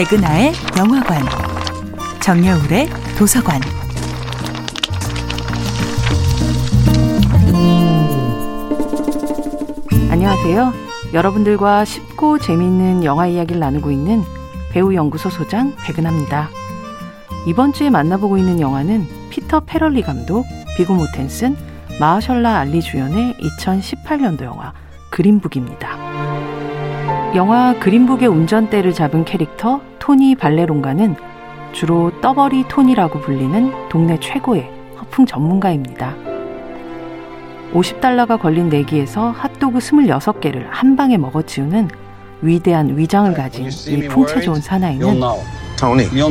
백은하의 영화관, 정여울의 도서관. 안녕하세요. 여러분들과 쉽고 재미있는 영화 이야기를 나누고 있는 배우 연구소 소장 백은하입니다. 이번 주에 만나보고 있는 영화는 피터 페럴리 감독, 비고 모텐슨, 마하셜라 알리 주연의 2018년도 영화 그린북입니다. 영화 그린북의 운전대를 잡은 캐릭터 토니 발레론가는 주로 떠버리 토니라고 불리는 동네 최고의 허풍 전문가입니다. 50달러가 걸린 내기에서 핫도그 26개를 한 방에 먹어치우는 위대한 위장을 가진 이 풍채 좋은 사나이는 Tony, how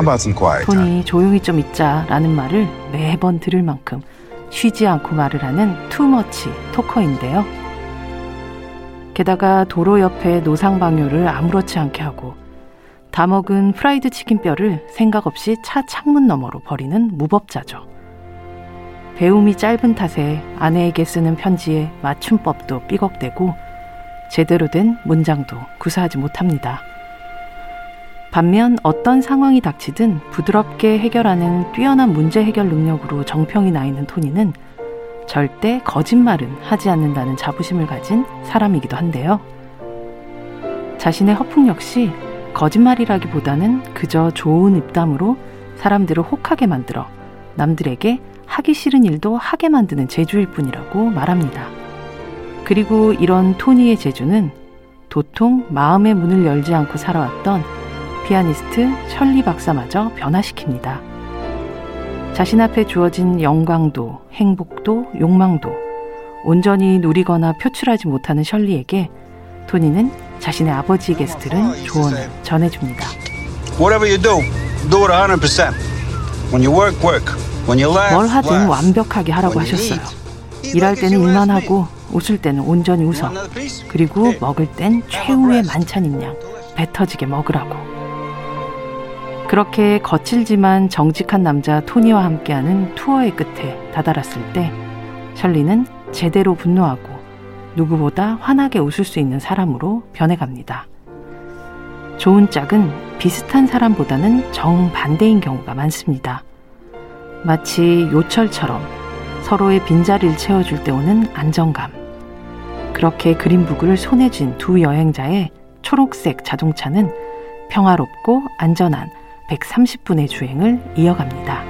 about some quiet time? 토니 조용히 좀 있자라는 말을 매번 들을 만큼 쉬지 않고 말을 하는 too much talker인데요. 게다가 도로 옆에 노상방뇨를 아무렇지 않게 하고 다 먹은 프라이드 치킨 뼈를 생각 없이 차 창문 너머로 버리는 무법자죠. 배움이 짧은 탓에 아내에게 쓰는 편지에 맞춤법도 삐걱대고 제대로 된 문장도 구사하지 못합니다. 반면 어떤 상황이 닥치든 부드럽게 해결하는 뛰어난 문제 해결 능력으로 정평이 나 있는 토니는 절대 거짓말은 하지 않는다는 자부심을 가진 사람이기도 한데요. 자신의 허풍 역시 거짓말이라기보다는 그저 좋은 입담으로 사람들을 혹하게 만들어 남들에게 하기 싫은 일도 하게 만드는 재주일 뿐이라고 말합니다. 그리고 이런 토니의 재주는 도통 마음의 문을 열지 않고 살아왔던 피아니스트 셜리 박사마저 변화시킵니다. 자신 앞에 주어진 영광도, 행복도, 욕망도 온전히 누리거나 표출하지 못하는 셜리에게 토니는 자신의 아버지에게 들은 조언을 전해줍니다. Whatever you do, do it 100%. When you work, work. When you laugh, 뭘 하든. 완벽하게 하라고 하셨어요. 일할 때는 일만 하고 웃을 때는 온전히 웃어. 그리고. 먹을 땐 최후의 만찬인 양 배 터지게 먹으라고. 그렇게 거칠지만 정직한 남자 토니와 함께하는 투어의 끝에 다다랐을 때 셜리는 제대로 분노하고 누구보다 환하게 웃을 수 있는 사람으로 변해갑니다. 좋은 짝은 비슷한 사람보다는 정반대인 경우가 많습니다. 마치 요철처럼 서로의 빈자리를 채워줄 때 오는 안정감. 그렇게 그린북을 손에 쥔 두 여행자의 초록색 자동차는 평화롭고 안전한 130분의 주행을 이어갑니다.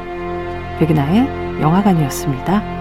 백은하의 영화관이었습니다.